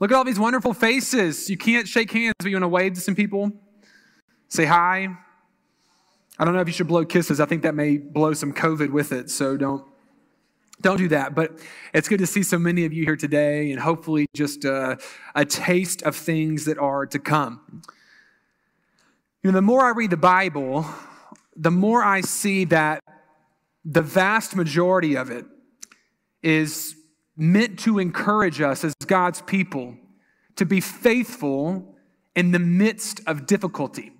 Look at all these wonderful faces. You can't shake hands, but you want to wave to some people? Say hi. I don't know if you should blow kisses. I think that may blow some COVID with it, so don't don't do that. But it's good to see so many of you here today, and hopefully just a, a taste of things that are to come. You know, the more I read the Bible, the more I see that the vast majority of it is meant to encourage us as God's people to be faithful in the midst of difficulty.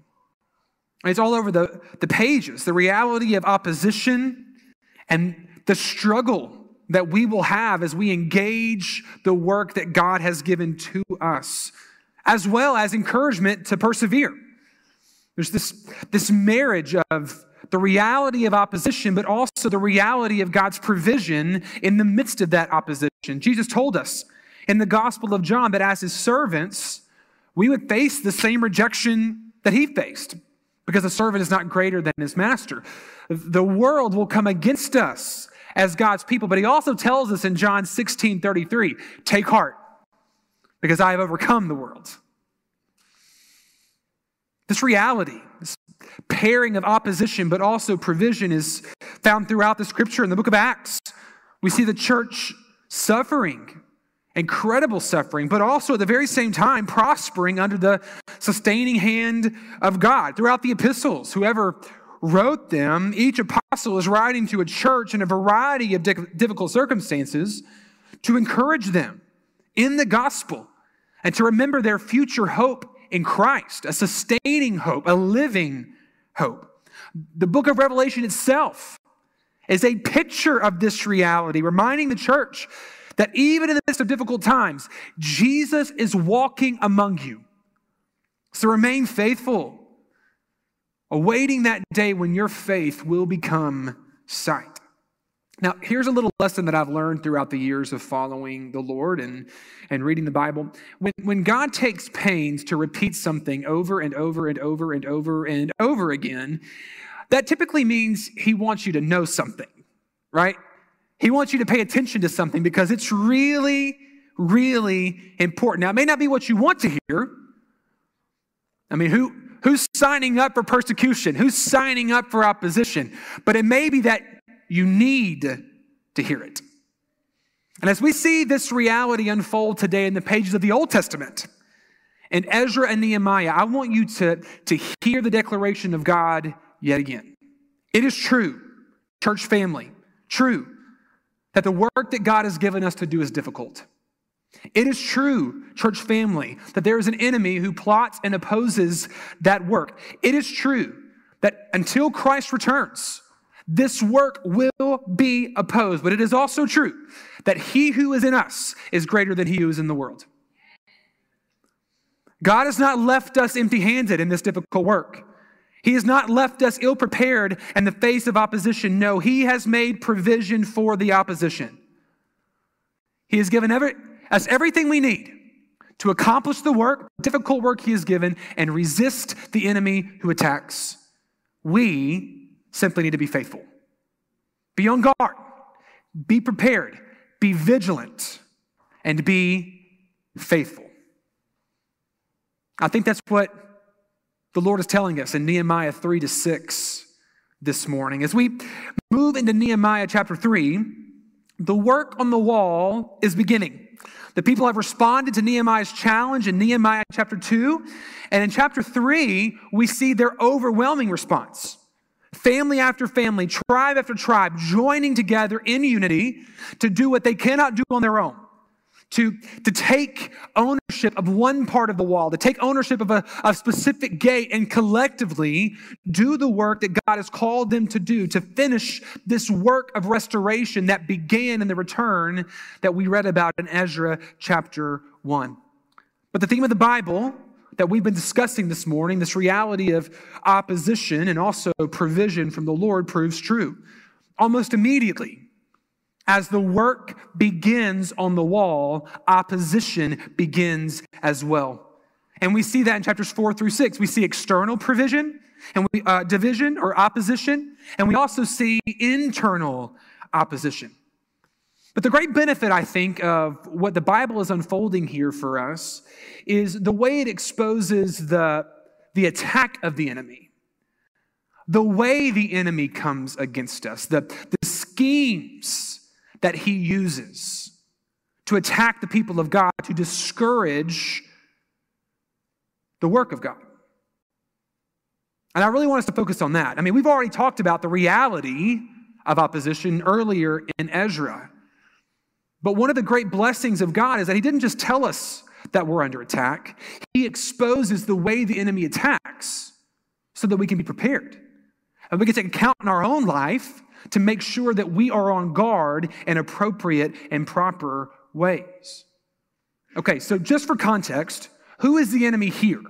It's all over the, the pages. The reality of opposition and the struggle that we will have as we engage the work that God has given to us, as well as encouragement to persevere. There's this, this marriage of the reality of opposition, but also the reality of God's provision in the midst of that opposition. Jesus told us in the Gospel of John that as his servants, we would face the same rejection that he faced because a servant is not greater than his master. The world will come against us as God's people, but he also tells us in John 16 33, take heart because I have overcome the world. This reality, pairing of opposition, but also provision is found throughout the scripture. In the book of Acts, we see the church suffering, incredible suffering, but also at the very same time prospering under the sustaining hand of God. Throughout the epistles, whoever wrote them, each apostle is writing to a church in a variety of difficult circumstances to encourage them in the gospel and to remember their future hope in Christ, a sustaining hope, a living hope. The book of Revelation itself is a picture of this reality, reminding the church that even in the midst of difficult times, Jesus is walking among you. So remain faithful, awaiting that day when your faith will become sight. Now, here's a little lesson that I've learned throughout the years of following the Lord and, and reading the Bible. When, when God takes pains to repeat something over and over and over and over and over again, that typically means He wants you to know something, right? He wants you to pay attention to something because it's really, really important. Now, it may not be what you want to hear. I mean, who, who's signing up for persecution? Who's signing up for opposition? But it may be that you need to hear it. And as we see this reality unfold today in the pages of the Old Testament, in Ezra and Nehemiah, I want you to, to hear the declaration of God yet again. It is true, church family, true, that the work that God has given us to do is difficult. It is true, church family, that there is an enemy who plots and opposes that work. It is true that until Christ returns, this work will be opposed. But it is also true that he who is in us is greater than he who is in the world. God has not left us empty handed in this difficult work. He has not left us ill prepared in the face of opposition. No, He has made provision for the opposition. He has given every, us everything we need to accomplish the work, difficult work He has given, and resist the enemy who attacks. We simply need to be faithful. Be on guard, be prepared, be vigilant, and be faithful. I think that's what the Lord is telling us in Nehemiah 3 to 6 this morning. As we move into Nehemiah chapter 3, the work on the wall is beginning. The people have responded to Nehemiah's challenge in Nehemiah chapter 2. And in chapter 3, we see their overwhelming response. Family after family, tribe after tribe, joining together in unity to do what they cannot do on their own. To, to take ownership of one part of the wall, to take ownership of a, a specific gate, and collectively do the work that God has called them to do, to finish this work of restoration that began in the return that we read about in Ezra chapter 1. But the theme of the Bible that we've been discussing this morning, this reality of opposition and also provision from the Lord proves true. Almost immediately, as the work begins on the wall, opposition begins as well. And we see that in chapters four through six. We see external provision and we, uh, division or opposition, and we also see internal opposition. But the great benefit, I think, of what the Bible is unfolding here for us is the way it exposes the, the attack of the enemy, the way the enemy comes against us, the, the schemes that he uses to attack the people of God, to discourage the work of God. And I really want us to focus on that. I mean, we've already talked about the reality of opposition earlier in Ezra. But one of the great blessings of God is that He didn't just tell us that we're under attack, He exposes the way the enemy attacks so that we can be prepared. And we can take account in our own life to make sure that we are on guard in appropriate and proper ways. Okay, so just for context, who is the enemy here?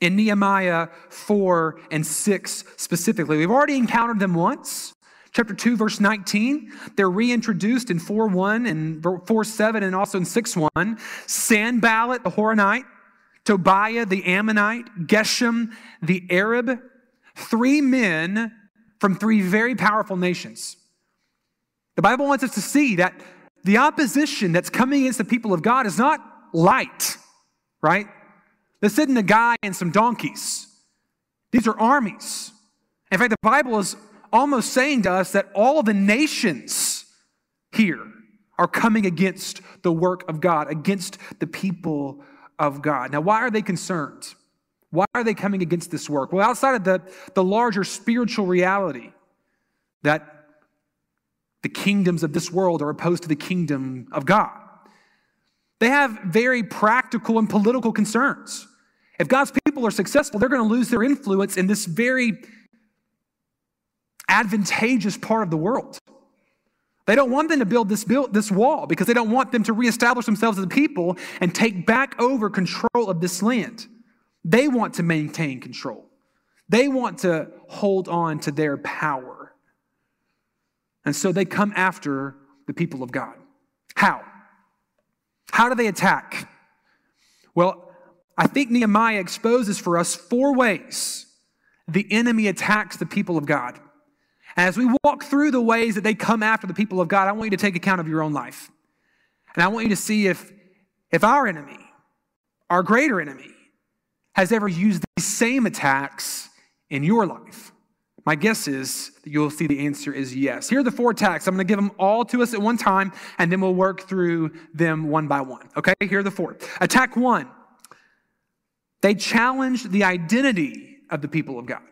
In Nehemiah 4 and 6 specifically. We've already encountered them once chapter 2, verse 19. They're reintroduced in 4 1 and 4 7 and also in 6 1. Sanballat, the Horonite, Tobiah, the Ammonite, Geshem, the Arab, three men from three very powerful nations. The Bible wants us to see that the opposition that's coming against the people of God is not light, right? This isn't a guy and some donkeys. These are armies. In fact, the Bible is almost saying to us that all the nations here are coming against the work of God, against the people of God. Now, why are they concerned? Why are they coming against this work? Well, outside of the, the larger spiritual reality that the kingdoms of this world are opposed to the kingdom of God, they have very practical and political concerns. If God's people are successful, they're going to lose their influence in this very advantageous part of the world. They don't want them to build this, build this wall because they don't want them to reestablish themselves as a people and take back over control of this land. They want to maintain control. They want to hold on to their power. And so they come after the people of God. How? How do they attack? Well, I think Nehemiah exposes for us four ways the enemy attacks the people of God. As we walk through the ways that they come after the people of God, I want you to take account of your own life. And I want you to see if, if our enemy, our greater enemy, has ever used these same attacks in your life. My guess is that you'll see the answer is yes. Here are the four attacks. I'm going to give them all to us at one time, and then we'll work through them one by one. Okay, here are the four. Attack one they challenge the identity of the people of God.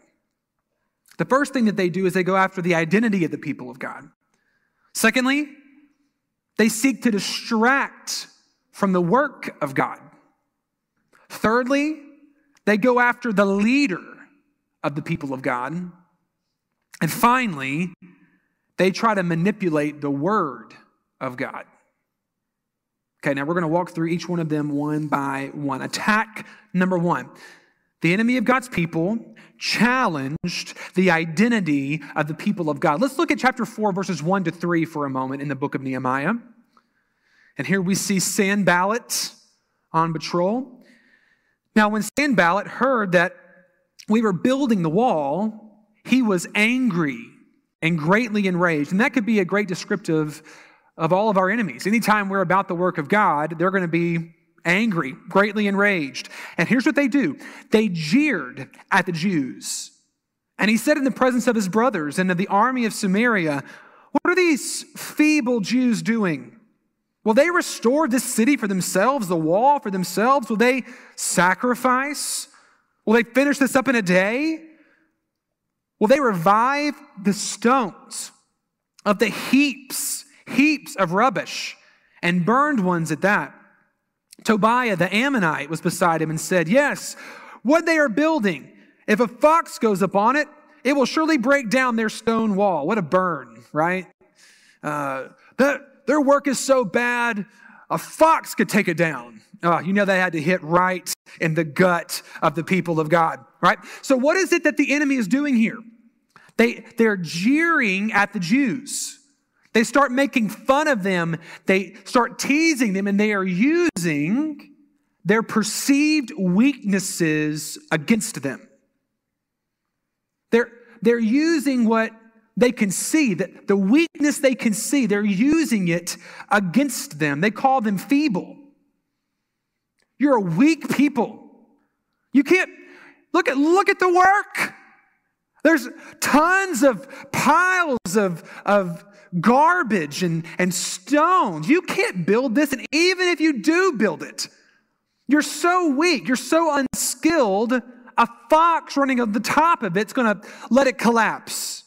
The first thing that they do is they go after the identity of the people of God. Secondly, they seek to distract from the work of God. Thirdly, they go after the leader of the people of God. And finally, they try to manipulate the word of God. Okay, now we're going to walk through each one of them one by one. Attack number one the enemy of God's people challenged the identity of the people of God. Let's look at chapter 4, verses 1 to 3 for a moment in the book of Nehemiah. And here we see Sanballat on patrol. Now, when Sanballat heard that we were building the wall, he was angry and greatly enraged. And that could be a great descriptive of all of our enemies. Anytime we're about the work of God, they're going to be angry, greatly enraged. And here's what they do they jeered at the Jews. And he said in the presence of his brothers and of the army of Samaria, What are these feeble Jews doing? Will they restore this city for themselves, the wall for themselves? Will they sacrifice? Will they finish this up in a day? Will they revive the stones of the heaps, heaps of rubbish, and burned ones at that? Tobiah the Ammonite was beside him and said, Yes, what they are building, if a fox goes upon it, it will surely break down their stone wall. What a burn, right? Uh, the, their work is so bad, a fox could take it down. Uh, you know, they had to hit right in the gut of the people of God, right? So, what is it that the enemy is doing here? They, they're jeering at the Jews. They start making fun of them, they start teasing them, and they are using their perceived weaknesses against them. They're, they're using what they can see, that the weakness they can see, they're using it against them. They call them feeble. You're a weak people. You can't look at look at the work. There's tons of piles of, of garbage and, and stones. You can't build this, and even if you do build it, you're so weak, you're so unskilled, a fox running on the top of it's gonna let it collapse.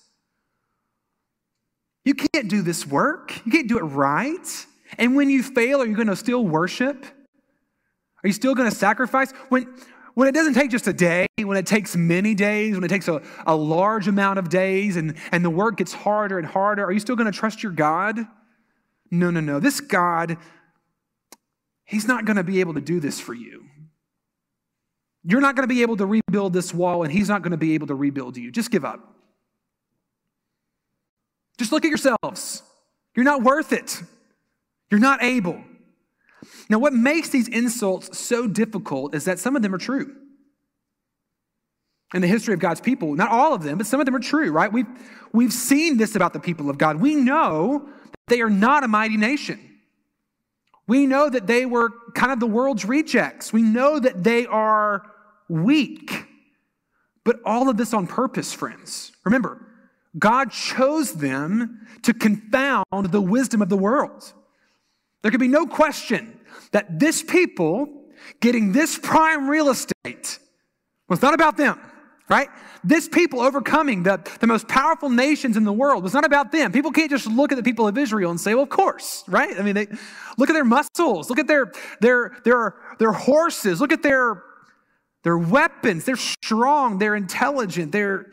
You can't do this work. You can't do it right. And when you fail, are you going to still worship? Are you still going to sacrifice? When, when it doesn't take just a day, when it takes many days, when it takes a, a large amount of days and, and the work gets harder and harder, are you still going to trust your God? No, no, no. This God, He's not going to be able to do this for you. You're not going to be able to rebuild this wall, and He's not going to be able to rebuild you. Just give up. Just look at yourselves. You're not worth it. You're not able. Now, what makes these insults so difficult is that some of them are true. In the history of God's people, not all of them, but some of them are true, right? We've, we've seen this about the people of God. We know that they are not a mighty nation. We know that they were kind of the world's rejects. We know that they are weak. But all of this on purpose, friends. Remember, God chose them to confound the wisdom of the world. There could be no question that this people getting this prime real estate was not about them, right? This people overcoming the, the most powerful nations in the world was not about them. People can't just look at the people of Israel and say, well, of course, right? I mean, they look at their muscles, look at their, their, their, their horses, look at their, their weapons. They're strong, they're intelligent, they're,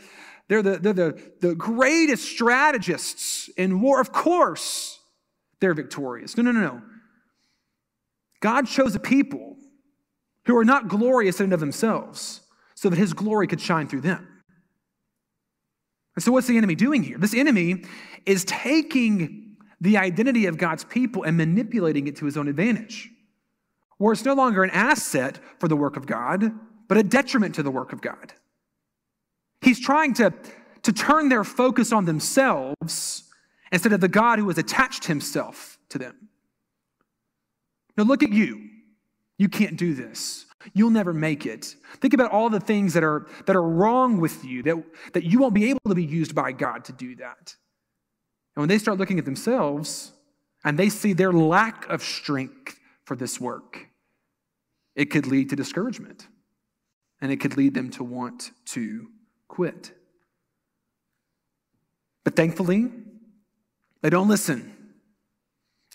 they're, the, they're the, the greatest strategists in war. Of course, they're victorious. No, no, no, no. God chose a people who are not glorious in and of themselves so that his glory could shine through them. And so, what's the enemy doing here? This enemy is taking the identity of God's people and manipulating it to his own advantage, where it's no longer an asset for the work of God, but a detriment to the work of God. He's trying to, to turn their focus on themselves instead of the God who has attached himself to them. Now, look at you. You can't do this. You'll never make it. Think about all the things that are, that are wrong with you, that, that you won't be able to be used by God to do that. And when they start looking at themselves and they see their lack of strength for this work, it could lead to discouragement and it could lead them to want to quit. But thankfully, they don't listen.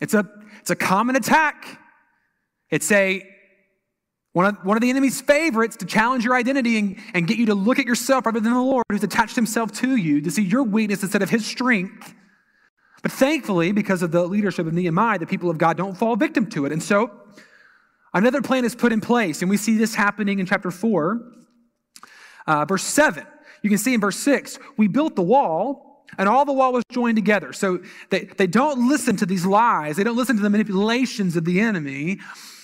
It's a, it's a common attack. It's a one of, one of the enemy's favorites to challenge your identity and, and get you to look at yourself rather than the Lord who's attached himself to you, to see your weakness instead of his strength. But thankfully, because of the leadership of Nehemiah, the people of God don't fall victim to it. And so another plan is put in place, and we see this happening in chapter 4, uh, verse 7. You can see in verse 6, we built the wall, and all the wall was joined together. So they, they don't listen to these lies, they don't listen to the manipulations of the enemy,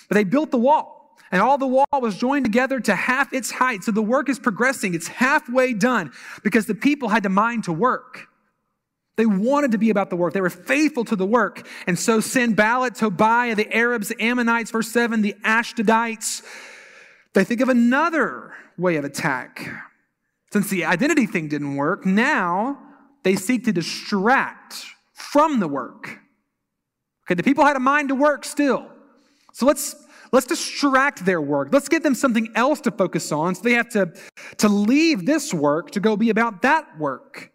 but they built the wall. And all the wall was joined together to half its height. So the work is progressing. It's halfway done because the people had the mind to work. They wanted to be about the work. They were faithful to the work. And so Sanballat, Tobiah, the Arabs, the Ammonites, verse 7, the Ashdodites, they think of another way of attack. Since the identity thing didn't work, now they seek to distract from the work. Okay, the people had a mind to work still. So let's let's distract their work. Let's give them something else to focus on so they have to, to leave this work to go be about that work.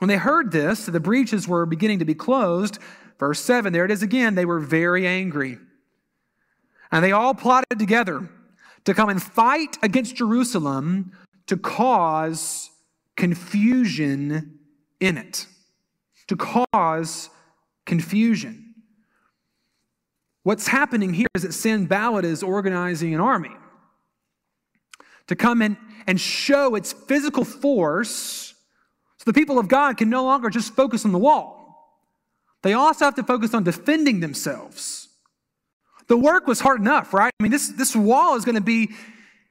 When they heard this, the breaches were beginning to be closed. Verse 7, there it is again. They were very angry. And they all plotted together to come and fight against Jerusalem to cause confusion in it. To cause confusion. What's happening here is that Sanballat is organizing an army to come in and show its physical force so the people of God can no longer just focus on the wall. They also have to focus on defending themselves. The work was hard enough, right? I mean, this, this wall is going to be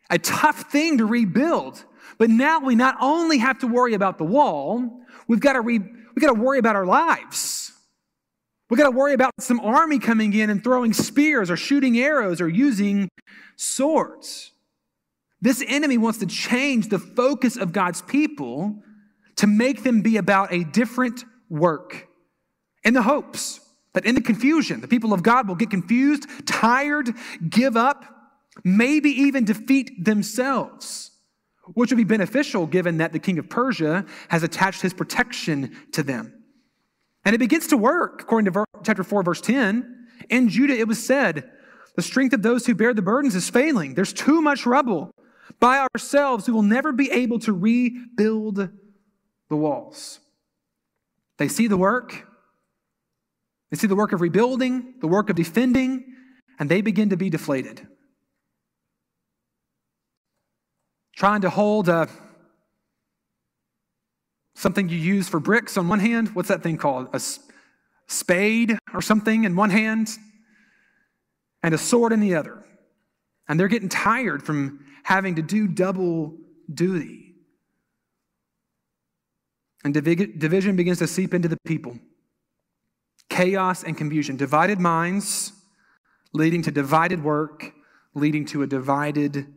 a tough thing to rebuild. But now we not only have to worry about the wall, we've got to, re- we've got to worry about our lives. We've got to worry about some army coming in and throwing spears or shooting arrows or using swords. This enemy wants to change the focus of God's people to make them be about a different work in the hopes that in the confusion, the people of God will get confused, tired, give up, maybe even defeat themselves, which would be beneficial given that the king of Persia has attached his protection to them. And it begins to work, according to chapter 4, verse 10. In Judah, it was said, The strength of those who bear the burdens is failing. There's too much rubble. By ourselves, we will never be able to rebuild the walls. They see the work, they see the work of rebuilding, the work of defending, and they begin to be deflated. Trying to hold a, something you use for bricks on one hand, what's that thing called? A spade or something in one hand, and a sword in the other. And they're getting tired from having to do double duty. And division begins to seep into the people chaos and confusion, divided minds leading to divided work, leading to a divided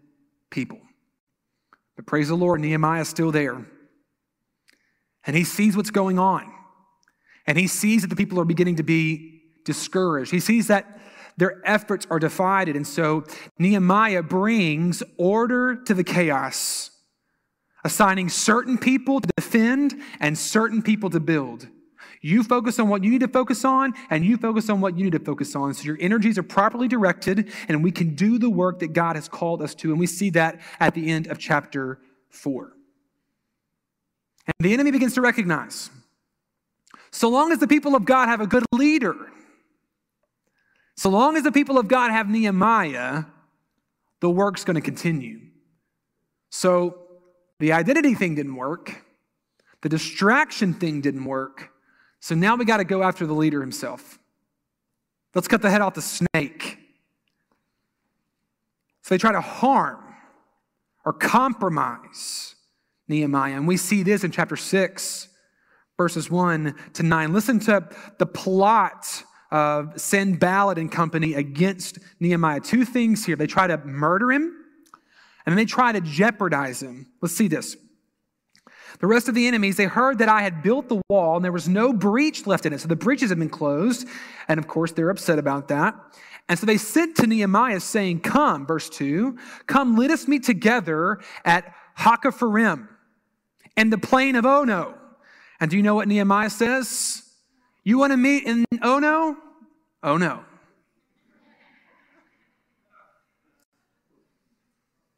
people. But praise the Lord, Nehemiah is still there. And he sees what's going on. And he sees that the people are beginning to be discouraged. He sees that their efforts are divided. And so Nehemiah brings order to the chaos, assigning certain people to defend and certain people to build. You focus on what you need to focus on, and you focus on what you need to focus on. So your energies are properly directed, and we can do the work that God has called us to. And we see that at the end of chapter 4. And the enemy begins to recognize so long as the people of God have a good leader, so long as the people of God have Nehemiah, the work's going to continue. So the identity thing didn't work, the distraction thing didn't work. So now we got to go after the leader himself. Let's cut the head off the snake. So they try to harm or compromise Nehemiah. And we see this in chapter 6, verses 1 to 9. Listen to the plot of Sanballat and company against Nehemiah. Two things here. They try to murder him, and then they try to jeopardize him. Let's see this. The rest of the enemies, they heard that I had built the wall and there was no breach left in it. So the breaches had been closed. And of course, they're upset about that. And so they sent to Nehemiah saying, Come, verse 2, come, let us meet together at Hakkephirim in the plain of Ono. And do you know what Nehemiah says? You want to meet in Ono? Oh no.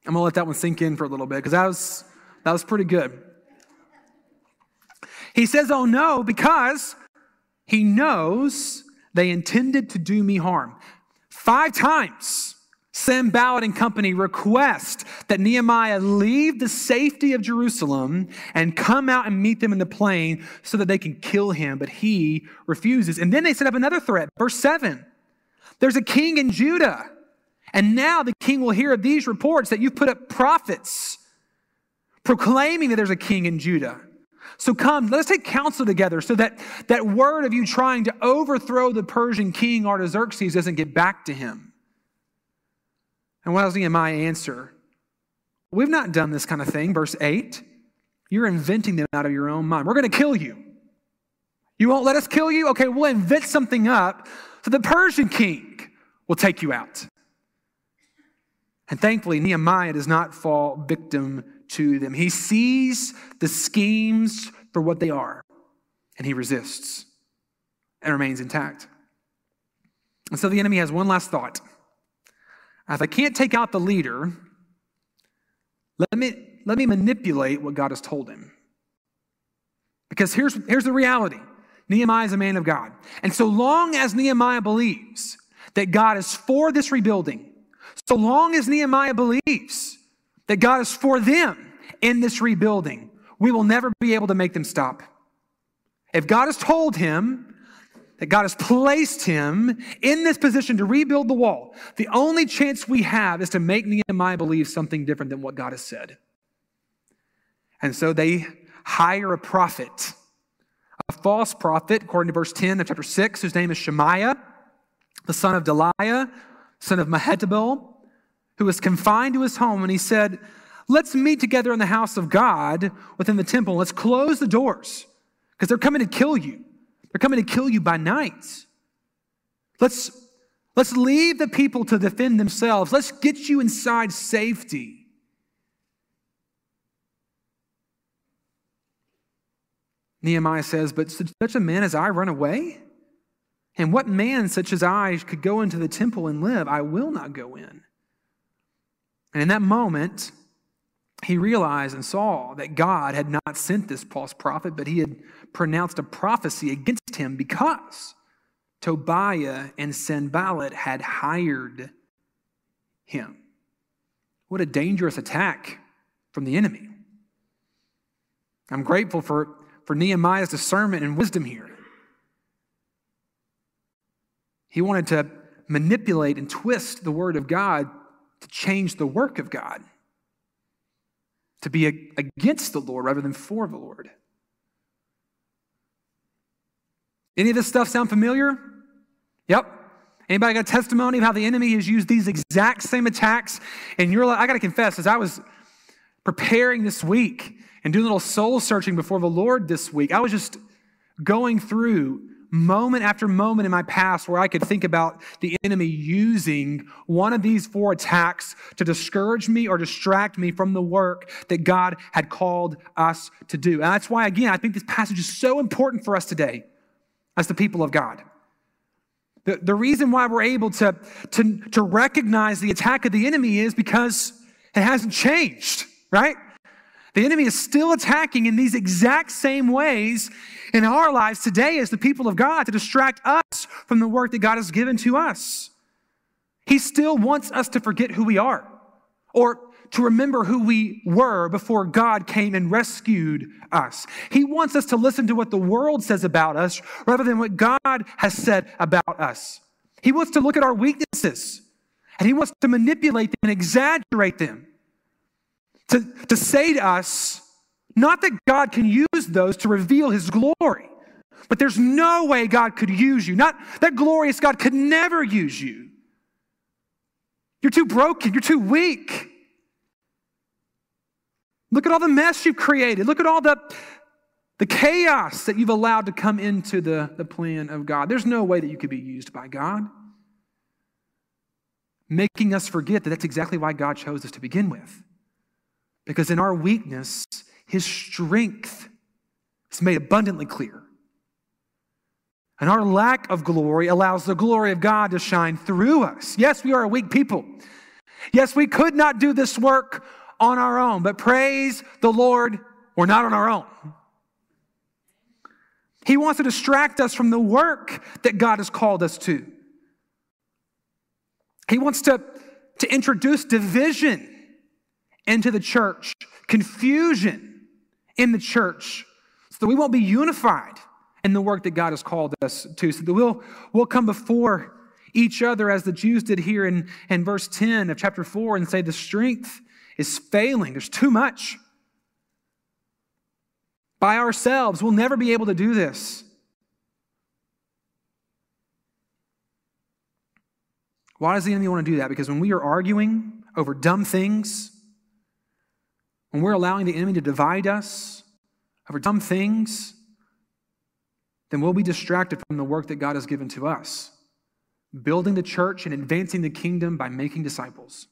I'm gonna let that one sink in for a little bit because that was that was pretty good. He says, Oh no, because he knows they intended to do me harm. Five times, Sanballat and company request that Nehemiah leave the safety of Jerusalem and come out and meet them in the plain so that they can kill him, but he refuses. And then they set up another threat. Verse 7 There's a king in Judah, and now the king will hear of these reports that you've put up prophets proclaiming that there's a king in Judah. So come, let us take counsel together so that that word of you trying to overthrow the Persian king Artaxerxes doesn't get back to him. And what does Nehemiah answer? We've not done this kind of thing. Verse 8 You're inventing them out of your own mind. We're going to kill you. You won't let us kill you? Okay, we'll invent something up so the Persian king will take you out. And thankfully, Nehemiah does not fall victim to them. He sees the schemes for what they are, and he resists and remains intact. And so the enemy has one last thought. If I can't take out the leader, let me, let me manipulate what God has told him. Because here's, here's the reality Nehemiah is a man of God. And so long as Nehemiah believes that God is for this rebuilding, so long as Nehemiah believes that God is for them in this rebuilding, we will never be able to make them stop. If God has told him that God has placed him in this position to rebuild the wall, the only chance we have is to make Nehemiah believe something different than what God has said. And so they hire a prophet, a false prophet, according to verse 10 of chapter 6, whose name is Shemaiah, the son of Delaiah, son of Mehetabel, who was confined to his home. And he said, Let's meet together in the house of God within the temple. Let's close the doors because they're coming to kill you. They're coming to kill you by night. Let's, let's leave the people to defend themselves. Let's get you inside safety. Nehemiah says, But such a man as I run away? And what man such as I could go into the temple and live? I will not go in. And in that moment, he realized and saw that God had not sent this false prophet, but he had pronounced a prophecy against him because Tobiah and Sanballat had hired him. What a dangerous attack from the enemy. I'm grateful for, for Nehemiah's discernment and wisdom here. He wanted to manipulate and twist the word of God to change the work of God, to be against the Lord rather than for the Lord. Any of this stuff sound familiar? Yep. Anybody got testimony of how the enemy has used these exact same attacks? And you're like, I got to confess, as I was preparing this week and doing a little soul searching before the Lord this week, I was just going through moment after moment in my past where I could think about the enemy using one of these four attacks to discourage me or distract me from the work that God had called us to do. And that's why, again, I think this passage is so important for us today as the people of God. The, the reason why we're able to, to, to recognize the attack of the enemy is because it hasn't changed, right? The enemy is still attacking in these exact same ways in our lives today as the people of God to distract us from the work that God has given to us. He still wants us to forget who we are or to remember who we were before God came and rescued us. He wants us to listen to what the world says about us rather than what God has said about us. He wants to look at our weaknesses and He wants to manipulate them and exaggerate them. To, to say to us, not that God can use those to reveal His glory, but there's no way God could use you. Not that glorious God could never use you. You're too broken, you're too weak. Look at all the mess you've created. Look at all the, the chaos that you've allowed to come into the, the plan of God. There's no way that you could be used by God. Making us forget that that's exactly why God chose us to begin with. Because in our weakness, his strength is made abundantly clear. And our lack of glory allows the glory of God to shine through us. Yes, we are a weak people. Yes, we could not do this work on our own, but praise the Lord, we're not on our own. He wants to distract us from the work that God has called us to. He wants to, to introduce division into the church, confusion in the church, so that we won't be unified in the work that God has called us to, so that we'll, we'll come before each other as the Jews did here in, in verse 10 of chapter 4 and say, The strength is failing. There's too much. By ourselves, we'll never be able to do this. Why does the enemy want to do that? Because when we are arguing over dumb things, when we're allowing the enemy to divide us over dumb things, then we'll be distracted from the work that God has given to us, building the church and advancing the kingdom by making disciples.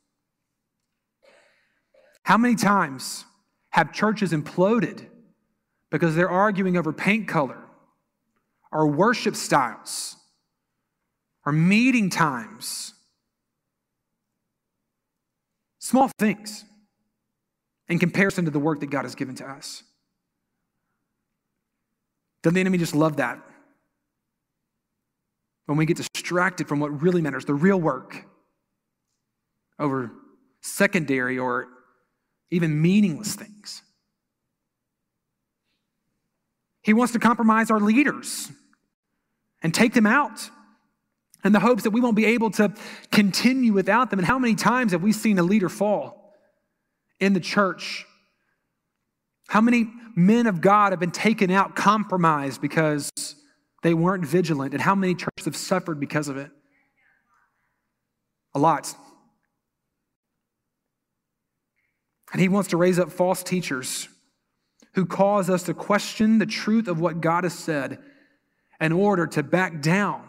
How many times have churches imploded because they're arguing over paint color or worship styles or meeting times? Small things in comparison to the work that God has given to us. Doesn't the enemy just love that? When we get distracted from what really matters, the real work, over secondary or even meaningless things. He wants to compromise our leaders and take them out in the hopes that we won't be able to continue without them. And how many times have we seen a leader fall in the church How many men of God have been taken out, compromised because they weren't vigilant? And how many churches have suffered because of it? A lot. And he wants to raise up false teachers who cause us to question the truth of what God has said in order to back down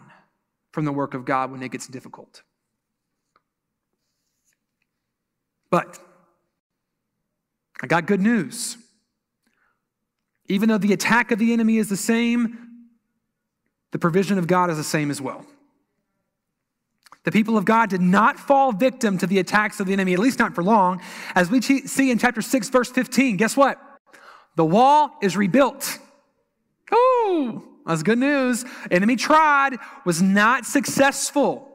from the work of God when it gets difficult. But I got good news. Even though the attack of the enemy is the same, the provision of God is the same as well. The people of God did not fall victim to the attacks of the enemy, at least not for long. As we see in chapter 6, verse 15, guess what? The wall is rebuilt. Oh, that's good news. Enemy tried, was not successful.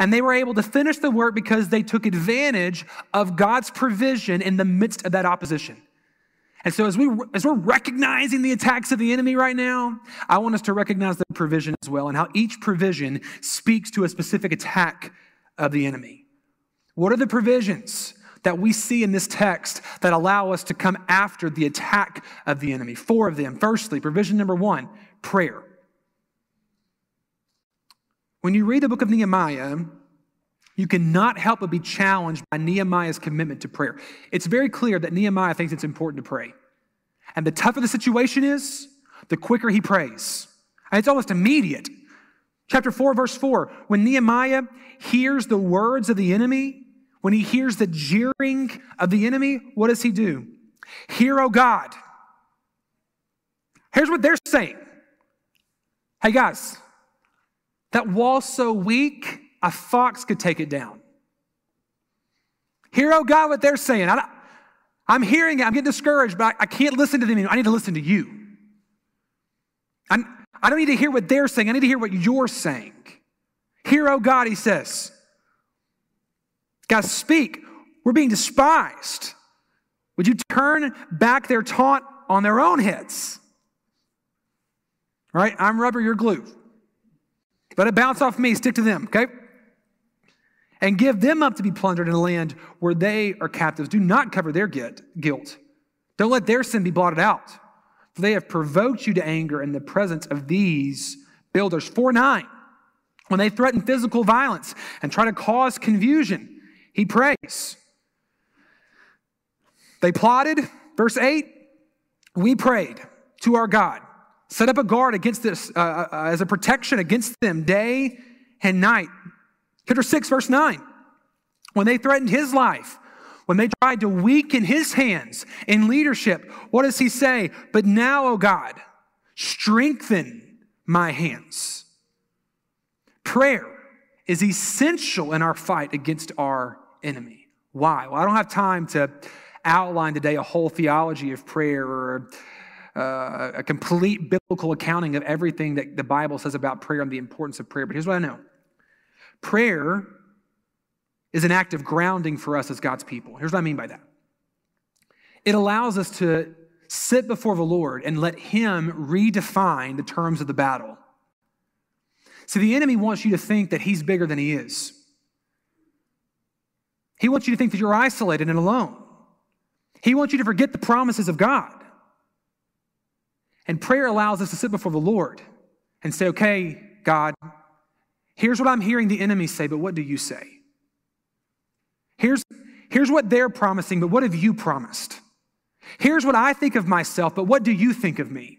And they were able to finish the work because they took advantage of God's provision in the midst of that opposition. And so, as, we, as we're recognizing the attacks of the enemy right now, I want us to recognize the provision as well and how each provision speaks to a specific attack of the enemy. What are the provisions that we see in this text that allow us to come after the attack of the enemy? Four of them. Firstly, provision number one prayer. When you read the book of Nehemiah, you cannot help but be challenged by Nehemiah's commitment to prayer. It's very clear that Nehemiah thinks it's important to pray. And the tougher the situation is, the quicker he prays. And it's almost immediate. Chapter 4, verse 4 when Nehemiah hears the words of the enemy, when he hears the jeering of the enemy, what does he do? Hear, O God. Here's what they're saying Hey, guys, that wall so weak, a fox could take it down. Hear, oh God, what they're saying. I, am hearing it. I'm getting discouraged, but I, I, can't listen to them anymore. I need to listen to you. I'm, I do not need to hear what they're saying. I need to hear what you're saying. Hear, oh God, he says. Guys, speak. We're being despised. Would you turn back their taunt on their own heads? Right? I'm rubber, you're glue. Let it bounce off me, stick to them, okay? And give them up to be plundered in a land where they are captives. Do not cover their guilt. Don't let their sin be blotted out. For they have provoked you to anger in the presence of these builders. 4 9. When they threaten physical violence and try to cause confusion, he prays. They plotted, verse 8, we prayed to our God Set up a guard against this uh, uh, as a protection against them day and night. Chapter 6, verse 9. When they threatened his life, when they tried to weaken his hands in leadership, what does he say? But now, O God, strengthen my hands. Prayer is essential in our fight against our enemy. Why? Well, I don't have time to outline today a whole theology of prayer or uh, a complete biblical accounting of everything that the Bible says about prayer and the importance of prayer. But here's what I know prayer is an act of grounding for us as God's people. Here's what I mean by that it allows us to sit before the Lord and let Him redefine the terms of the battle. See, the enemy wants you to think that he's bigger than he is. He wants you to think that you're isolated and alone. He wants you to forget the promises of God. And prayer allows us to sit before the Lord and say, okay, God, here's what I'm hearing the enemy say, but what do you say? Here's, here's what they're promising, but what have you promised? Here's what I think of myself, but what do you think of me?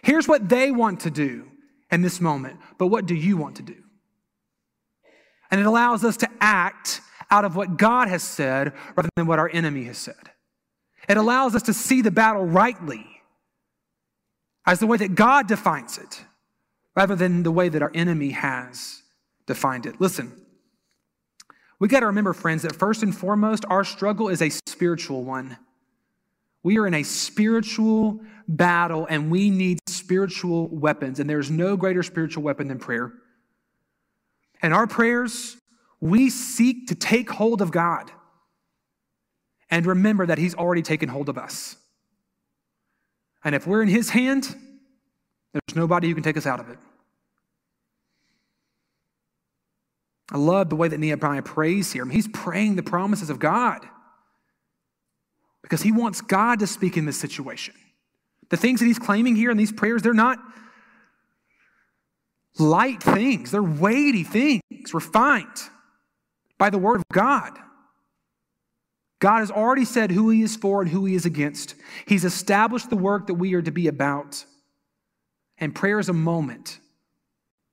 Here's what they want to do in this moment, but what do you want to do? And it allows us to act out of what God has said rather than what our enemy has said. It allows us to see the battle rightly as the way that God defines it, rather than the way that our enemy has defined it. Listen, we got to remember, friends, that first and foremost, our struggle is a spiritual one. We are in a spiritual battle and we need spiritual weapons, and there's no greater spiritual weapon than prayer. And our prayers, we seek to take hold of God and remember that He's already taken hold of us. And if we're in His hand, there's nobody who can take us out of it. I love the way that Nehemiah prays here. I mean, he's praying the promises of God. because he wants God to speak in this situation. The things that he's claiming here in these prayers, they're not light things, they're weighty things, refined by the word of God. God has already said who he is for and who he is against. He's established the work that we are to be about. And prayer is a moment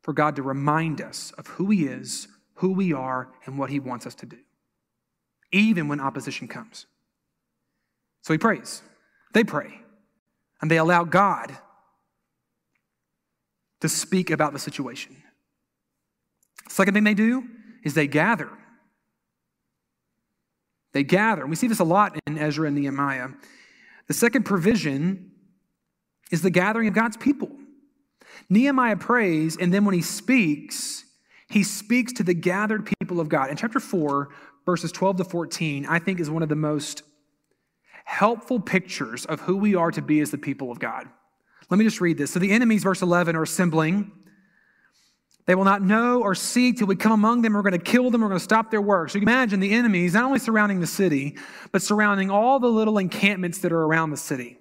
for God to remind us of who he is, who we are, and what he wants us to do, even when opposition comes. So he prays. They pray. And they allow God to speak about the situation. Second thing they do is they gather. They gather. And we see this a lot in Ezra and Nehemiah. The second provision is the gathering of God's people. Nehemiah prays, and then when he speaks, he speaks to the gathered people of God. In chapter 4, verses 12 to 14, I think is one of the most helpful pictures of who we are to be as the people of God. Let me just read this. So the enemies, verse 11, are assembling. They will not know or see till we come among them. We're going to kill them. We're going to stop their work. So you can imagine the enemies not only surrounding the city, but surrounding all the little encampments that are around the city.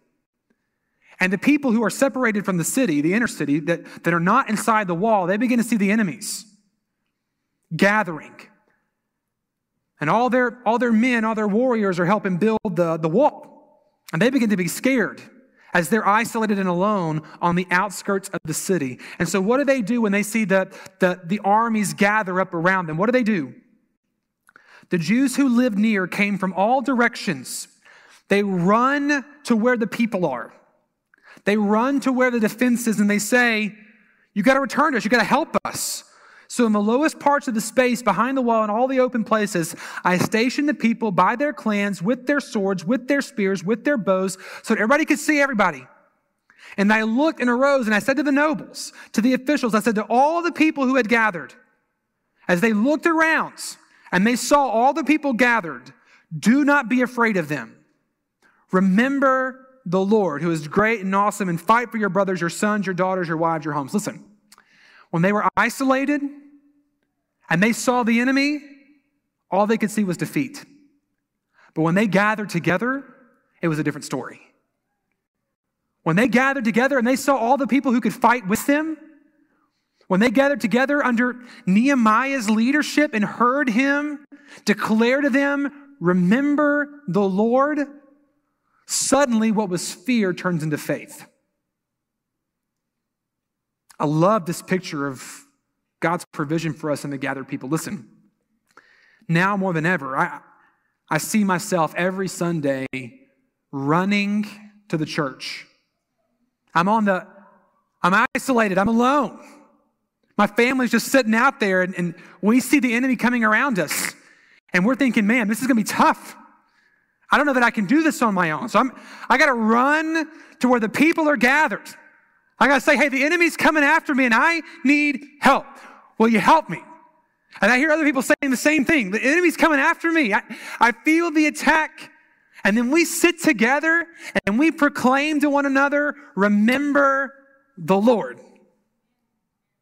And the people who are separated from the city, the inner city, that, that are not inside the wall, they begin to see the enemies gathering. And all their, all their men, all their warriors are helping build the, the wall. And they begin to be scared as they're isolated and alone on the outskirts of the city. And so, what do they do when they see the, the, the armies gather up around them? What do they do? The Jews who lived near came from all directions. They run to where the people are. They run to where the defense is and they say, You got to return to us. You got to help us. So, in the lowest parts of the space behind the wall and all the open places, I stationed the people by their clans with their swords, with their spears, with their bows, so that everybody could see everybody. And I looked and arose and I said to the nobles, to the officials, I said to all the people who had gathered, as they looked around and they saw all the people gathered, do not be afraid of them. Remember the Lord, who is great and awesome, and fight for your brothers, your sons, your daughters, your wives, your homes. Listen, when they were isolated, and they saw the enemy, all they could see was defeat. But when they gathered together, it was a different story. When they gathered together and they saw all the people who could fight with them, when they gathered together under Nehemiah's leadership and heard him declare to them, Remember the Lord, suddenly what was fear turns into faith. I love this picture of God's provision for us and the gathered people. Listen, now more than ever, I, I see myself every Sunday running to the church. I'm on the, I'm isolated, I'm alone. My family's just sitting out there, and, and we see the enemy coming around us. And we're thinking, man, this is going to be tough. I don't know that I can do this on my own. So I'm, I got to run to where the people are gathered. I got to say, hey, the enemy's coming after me and I need help. Will you help me? And I hear other people saying the same thing. The enemy's coming after me. I, I feel the attack. And then we sit together and we proclaim to one another, remember the Lord.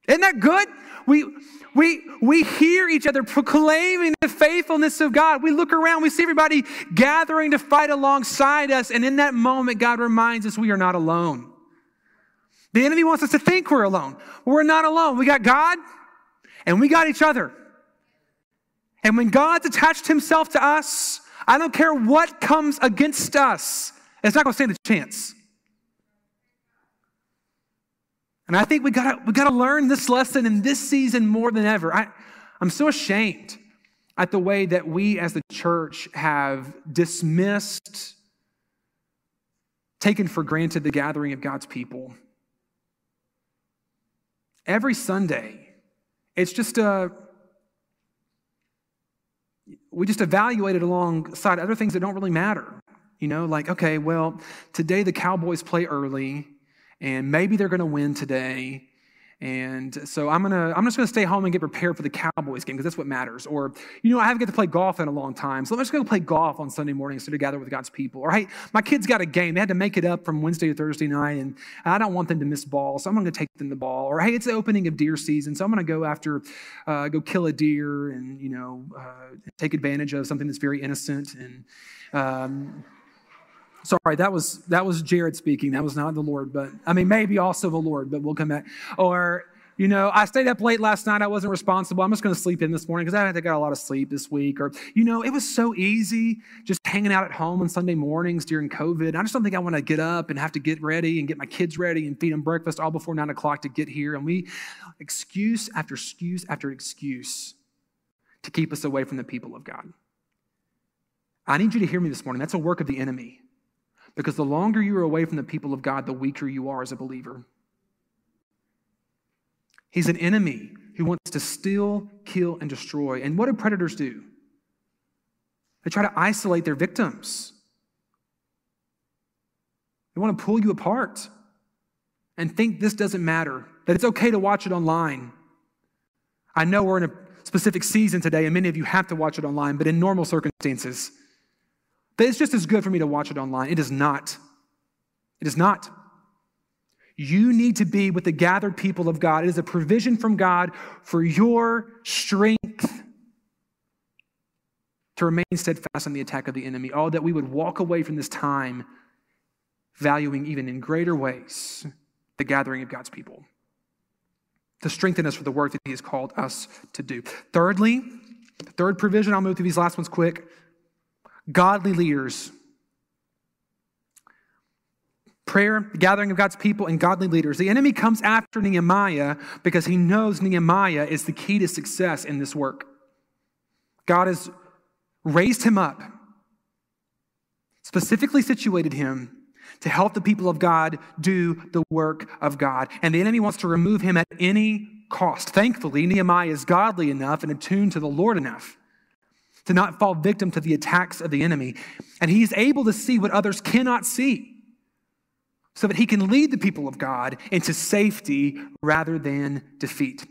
Isn't that good? We, we, we hear each other proclaiming the faithfulness of God. We look around, we see everybody gathering to fight alongside us. And in that moment, God reminds us we are not alone. The enemy wants us to think we're alone. We're not alone. We got God, and we got each other. And when God's attached himself to us, I don't care what comes against us, it's not going to stand a chance. And I think we got we got to learn this lesson in this season more than ever. I, I'm so ashamed at the way that we as the church have dismissed, taken for granted the gathering of God's people. Every Sunday, it's just a, we just evaluate it alongside other things that don't really matter. You know, like, okay, well, today the Cowboys play early, and maybe they're going to win today. And so I'm gonna, I'm just gonna stay home and get prepared for the Cowboys game because that's what matters. Or, you know, I haven't get to play golf in a long time, so I'm just gonna play golf on Sunday morning instead of gather with God's people. Or hey, my kids got a game; they had to make it up from Wednesday to Thursday night, and I don't want them to miss ball, so I'm gonna take them the ball. Or hey, it's the opening of deer season, so I'm gonna go after, uh, go kill a deer, and you know, uh, take advantage of something that's very innocent and. Um, Sorry, that was that was Jared speaking. That was not the Lord, but I mean maybe also the Lord, but we'll come back. Or you know, I stayed up late last night. I wasn't responsible. I'm just going to sleep in this morning because I haven't got a lot of sleep this week. Or, you know, it was so easy just hanging out at home on Sunday mornings during COVID. I just don't think I want to get up and have to get ready and get my kids ready and feed them breakfast all before nine o'clock to get here. And we, excuse after excuse after excuse to keep us away from the people of God. I need you to hear me this morning. That's a work of the enemy. Because the longer you're away from the people of God, the weaker you are as a believer. He's an enemy who wants to steal, kill, and destroy. And what do predators do? They try to isolate their victims. They want to pull you apart and think this doesn't matter, that it's okay to watch it online. I know we're in a specific season today, and many of you have to watch it online, but in normal circumstances, that it's just as good for me to watch it online. It is not. It is not. You need to be with the gathered people of God. It is a provision from God for your strength to remain steadfast in the attack of the enemy. Oh, that we would walk away from this time valuing even in greater ways the gathering of God's people to strengthen us for the work that He has called us to do. Thirdly, third provision, I'll move through these last ones quick godly leaders prayer, the gathering of God's people, and godly leaders. The enemy comes after Nehemiah because he knows Nehemiah is the key to success in this work. God has raised him up, specifically situated him to help the people of God do the work of God. And the enemy wants to remove him at any cost. Thankfully, Nehemiah is godly enough and attuned to the Lord enough to not fall victim to the attacks of the enemy. And he's able to see what others cannot see so that he can lead the people of God into safety rather than defeat.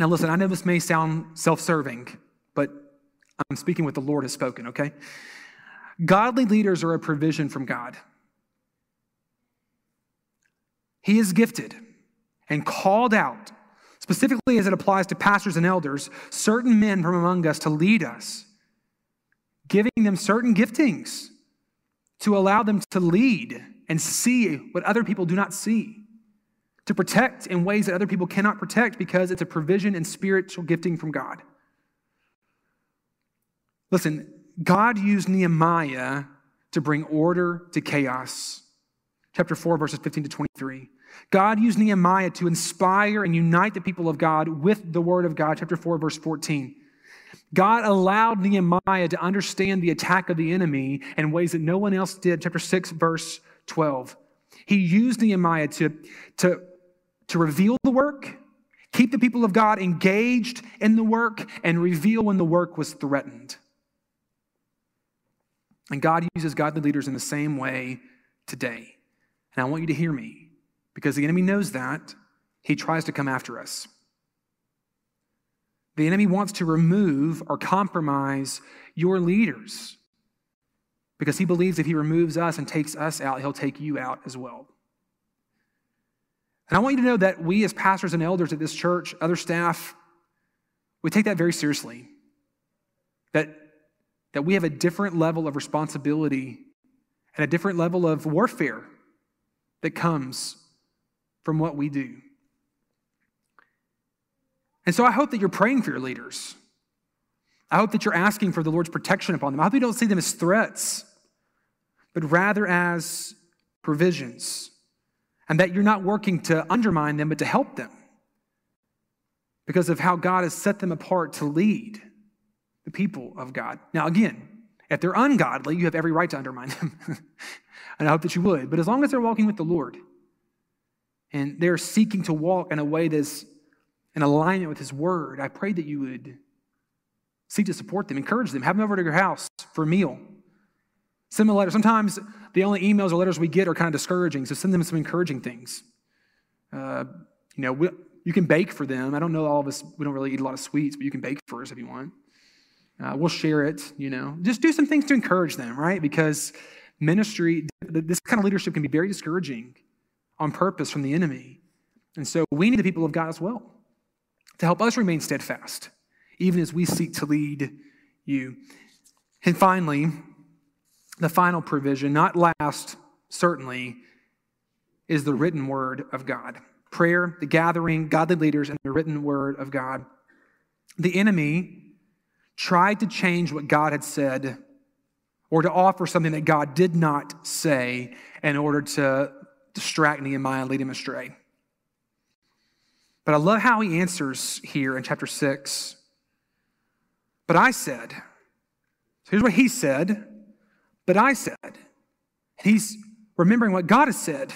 Now, listen, I know this may sound self serving, but I'm speaking what the Lord has spoken, okay? Godly leaders are a provision from God. He is gifted and called out, specifically as it applies to pastors and elders, certain men from among us to lead us, giving them certain giftings to allow them to lead and see what other people do not see, to protect in ways that other people cannot protect because it's a provision and spiritual gifting from God. Listen, God used Nehemiah to bring order to chaos. Chapter 4, verses 15 to 23. God used Nehemiah to inspire and unite the people of God with the word of God. Chapter 4, verse 14. God allowed Nehemiah to understand the attack of the enemy in ways that no one else did. Chapter 6, verse 12. He used Nehemiah to, to, to reveal the work, keep the people of God engaged in the work, and reveal when the work was threatened. And God uses godly leaders in the same way today. And I want you to hear me because the enemy knows that. He tries to come after us. The enemy wants to remove or compromise your leaders because he believes if he removes us and takes us out, he'll take you out as well. And I want you to know that we, as pastors and elders at this church, other staff, we take that very seriously. That, that we have a different level of responsibility and a different level of warfare that comes from what we do. And so I hope that you're praying for your leaders. I hope that you're asking for the Lord's protection upon them. I hope you don't see them as threats, but rather as provisions. And that you're not working to undermine them, but to help them because of how God has set them apart to lead the people of God. Now, again, if they're ungodly, you have every right to undermine them. and I hope that you would. But as long as they're walking with the Lord and they're seeking to walk in a way that's in alignment with His Word, I pray that you would Seek to support them, encourage them, have them over to your house for a meal. Send them a letter. Sometimes the only emails or letters we get are kind of discouraging, so send them some encouraging things. Uh, you know, we, you can bake for them. I don't know all of us, we don't really eat a lot of sweets, but you can bake for us if you want. Uh, we'll share it, you know. Just do some things to encourage them, right? Because ministry, this kind of leadership can be very discouraging on purpose from the enemy. And so we need the people of God as well to help us remain steadfast even as we seek to lead you. And finally, the final provision, not last, certainly, is the written word of God. Prayer, the gathering, godly leaders, and the written word of God. The enemy tried to change what God had said or to offer something that God did not say in order to distract Nehemiah and lead him astray. But I love how he answers here in chapter 6. But I said, so here's what he said, but I said. He's remembering what God has said.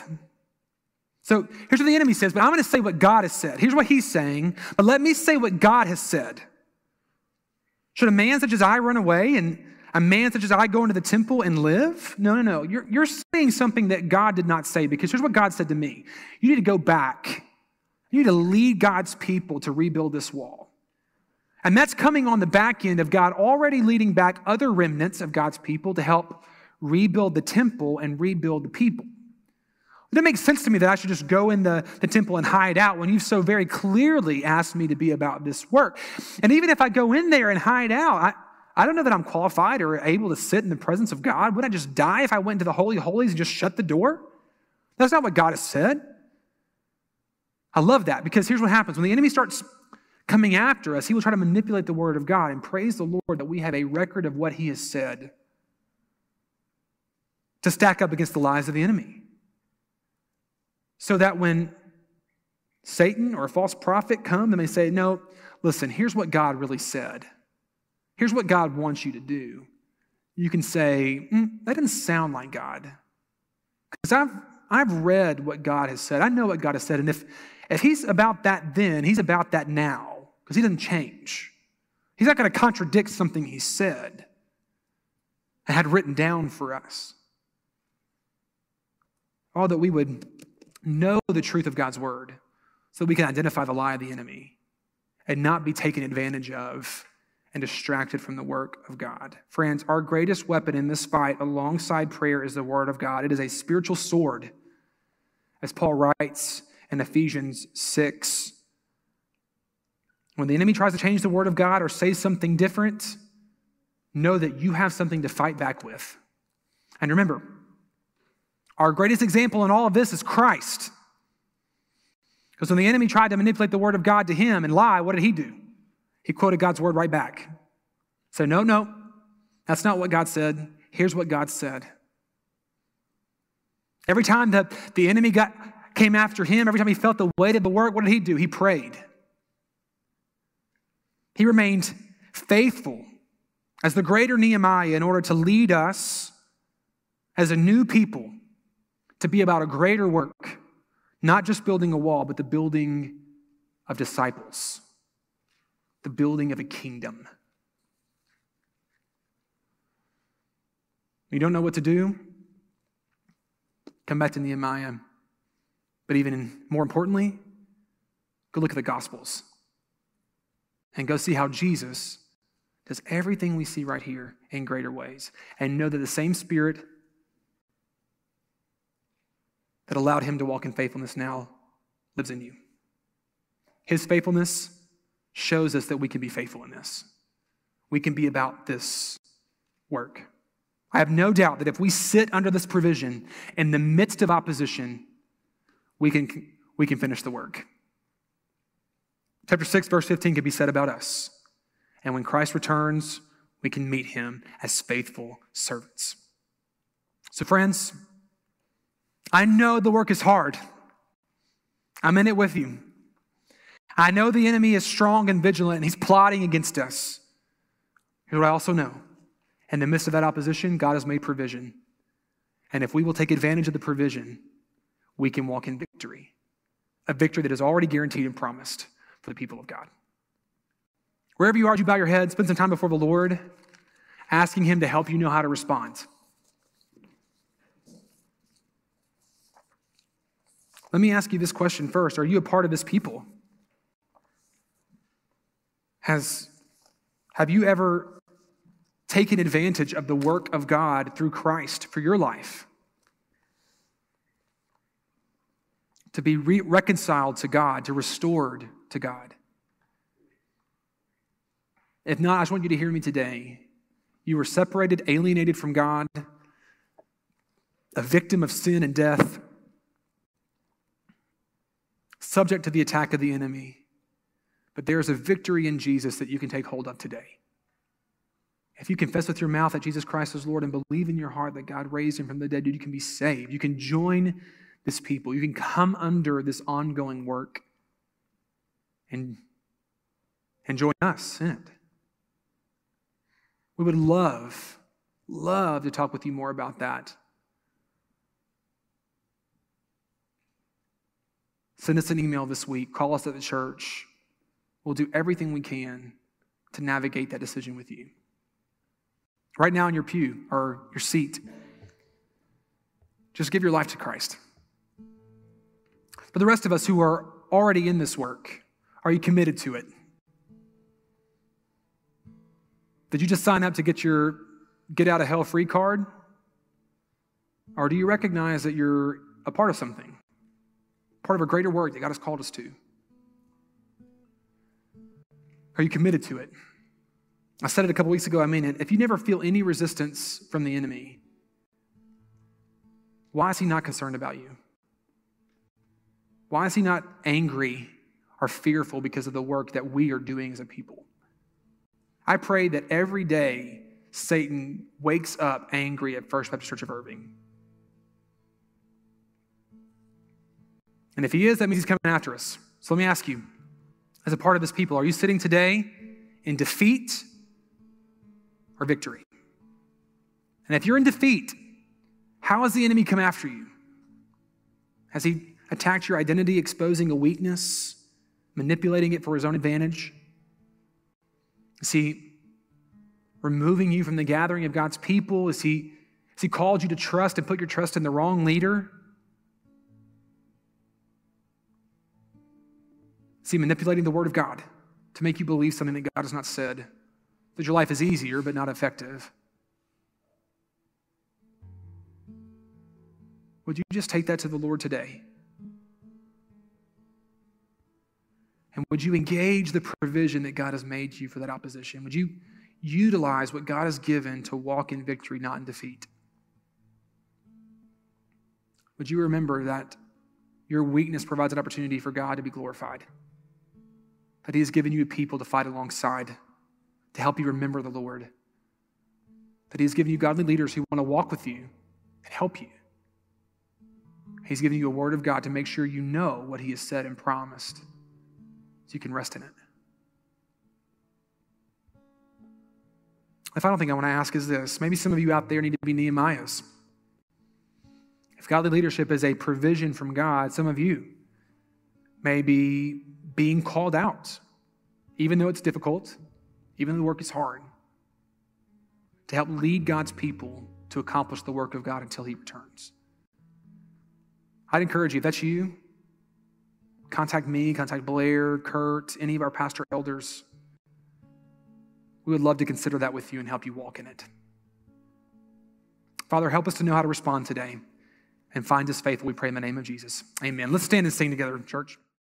So here's what the enemy says, but I'm going to say what God has said. Here's what he's saying, but let me say what God has said. Should a man such as I run away and a man such as I go into the temple and live? No, no, no. You're, you're saying something that God did not say because here's what God said to me You need to go back, you need to lead God's people to rebuild this wall. And that's coming on the back end of God already leading back other remnants of God's people to help rebuild the temple and rebuild the people. It doesn't make sense to me that I should just go in the, the temple and hide out when you've so very clearly asked me to be about this work. And even if I go in there and hide out, I, I don't know that I'm qualified or able to sit in the presence of God. Would I just die if I went into the Holy Holies and just shut the door? That's not what God has said. I love that because here's what happens when the enemy starts coming after us, he will try to manipulate the word of God and praise the Lord that we have a record of what he has said to stack up against the lies of the enemy. So that when Satan or a false prophet come they say, No, listen, here's what God really said. Here's what God wants you to do. You can say, mm, That doesn't sound like God. Because I've, I've read what God has said. I know what God has said. And if, if He's about that then, He's about that now, because He doesn't change. He's not going to contradict something He said and had written down for us. All that we would know the truth of God's word so that we can identify the lie of the enemy and not be taken advantage of and distracted from the work of God. Friends, our greatest weapon in this fight alongside prayer is the word of God. It is a spiritual sword, as Paul writes in Ephesians 6. When the enemy tries to change the word of God or say something different, know that you have something to fight back with. And remember, our greatest example in all of this is Christ. Because when the enemy tried to manipulate the word of God to him and lie, what did he do? He quoted God's word right back. So, no, no, that's not what God said. Here's what God said. Every time the, the enemy got, came after him, every time he felt the weight of the work, what did he do? He prayed. He remained faithful as the greater Nehemiah in order to lead us as a new people to be about a greater work, not just building a wall, but the building of disciples, the building of a kingdom. You don't know what to do? Come back to Nehemiah. But even more importantly, go look at the Gospels and go see how Jesus does everything we see right here in greater ways. And know that the same Spirit that allowed him to walk in faithfulness now lives in you. His faithfulness shows us that we can be faithful in this. We can be about this work. I have no doubt that if we sit under this provision in the midst of opposition, we can, we can finish the work. Chapter 6, verse 15 can be said about us. And when Christ returns, we can meet him as faithful servants. So, friends, I know the work is hard. I'm in it with you. I know the enemy is strong and vigilant and he's plotting against us. Here's what I also know in the midst of that opposition, God has made provision. And if we will take advantage of the provision, we can walk in victory. A victory that is already guaranteed and promised for the people of God. Wherever you are, you bow your head, spend some time before the Lord, asking Him to help you know how to respond. Let me ask you this question first Are you a part of this people? Has, have you ever taken advantage of the work of God through Christ for your life? To be re- reconciled to God, to restored to God. If not, I just want you to hear me today. You were separated, alienated from God, a victim of sin and death, subject to the attack of the enemy. But there is a victory in Jesus that you can take hold of today. If you confess with your mouth that Jesus Christ is Lord and believe in your heart that God raised him from the dead, you can be saved. You can join this people. You can come under this ongoing work and, and join us in it. We would love, love to talk with you more about that. Send us an email this week. Call us at the church. We'll do everything we can to navigate that decision with you. Right now in your pew or your seat, just give your life to Christ. For the rest of us who are already in this work, are you committed to it? Did you just sign up to get your get out of hell free card? Or do you recognize that you're a part of something? Part of a greater work that God has called us to? Are you committed to it? I said it a couple weeks ago, I mean it. If you never feel any resistance from the enemy, why is he not concerned about you? Why is he not angry or fearful because of the work that we are doing as a people? I pray that every day Satan wakes up angry at First Baptist Church of Irving. And if he is, that means he's coming after us. So let me ask you, as a part of this people, are you sitting today in defeat or victory? And if you're in defeat, how has the enemy come after you? Has he attacked your identity, exposing a weakness, manipulating it for his own advantage? Is he removing you from the gathering of God's people? Is he, has he called you to trust and put your trust in the wrong leader? Is he manipulating the word of God to make you believe something that God has not said? That your life is easier but not effective? Would you just take that to the Lord today? And would you engage the provision that God has made you for that opposition? Would you utilize what God has given to walk in victory, not in defeat? Would you remember that your weakness provides an opportunity for God to be glorified? That He has given you people to fight alongside, to help you remember the Lord. That He has given you godly leaders who want to walk with you and help you. He's given you a word of God to make sure you know what He has said and promised so you can rest in it. The final thing I want to ask is this maybe some of you out there need to be Nehemiahs. If godly leadership is a provision from God, some of you may be being called out, even though it's difficult, even though the work is hard, to help lead God's people to accomplish the work of God until He returns. I'd encourage you, if that's you, contact me, contact Blair, Kurt, any of our pastor elders. We would love to consider that with you and help you walk in it. Father, help us to know how to respond today and find us faithful, we pray in the name of Jesus. Amen. Let's stand and sing together, church.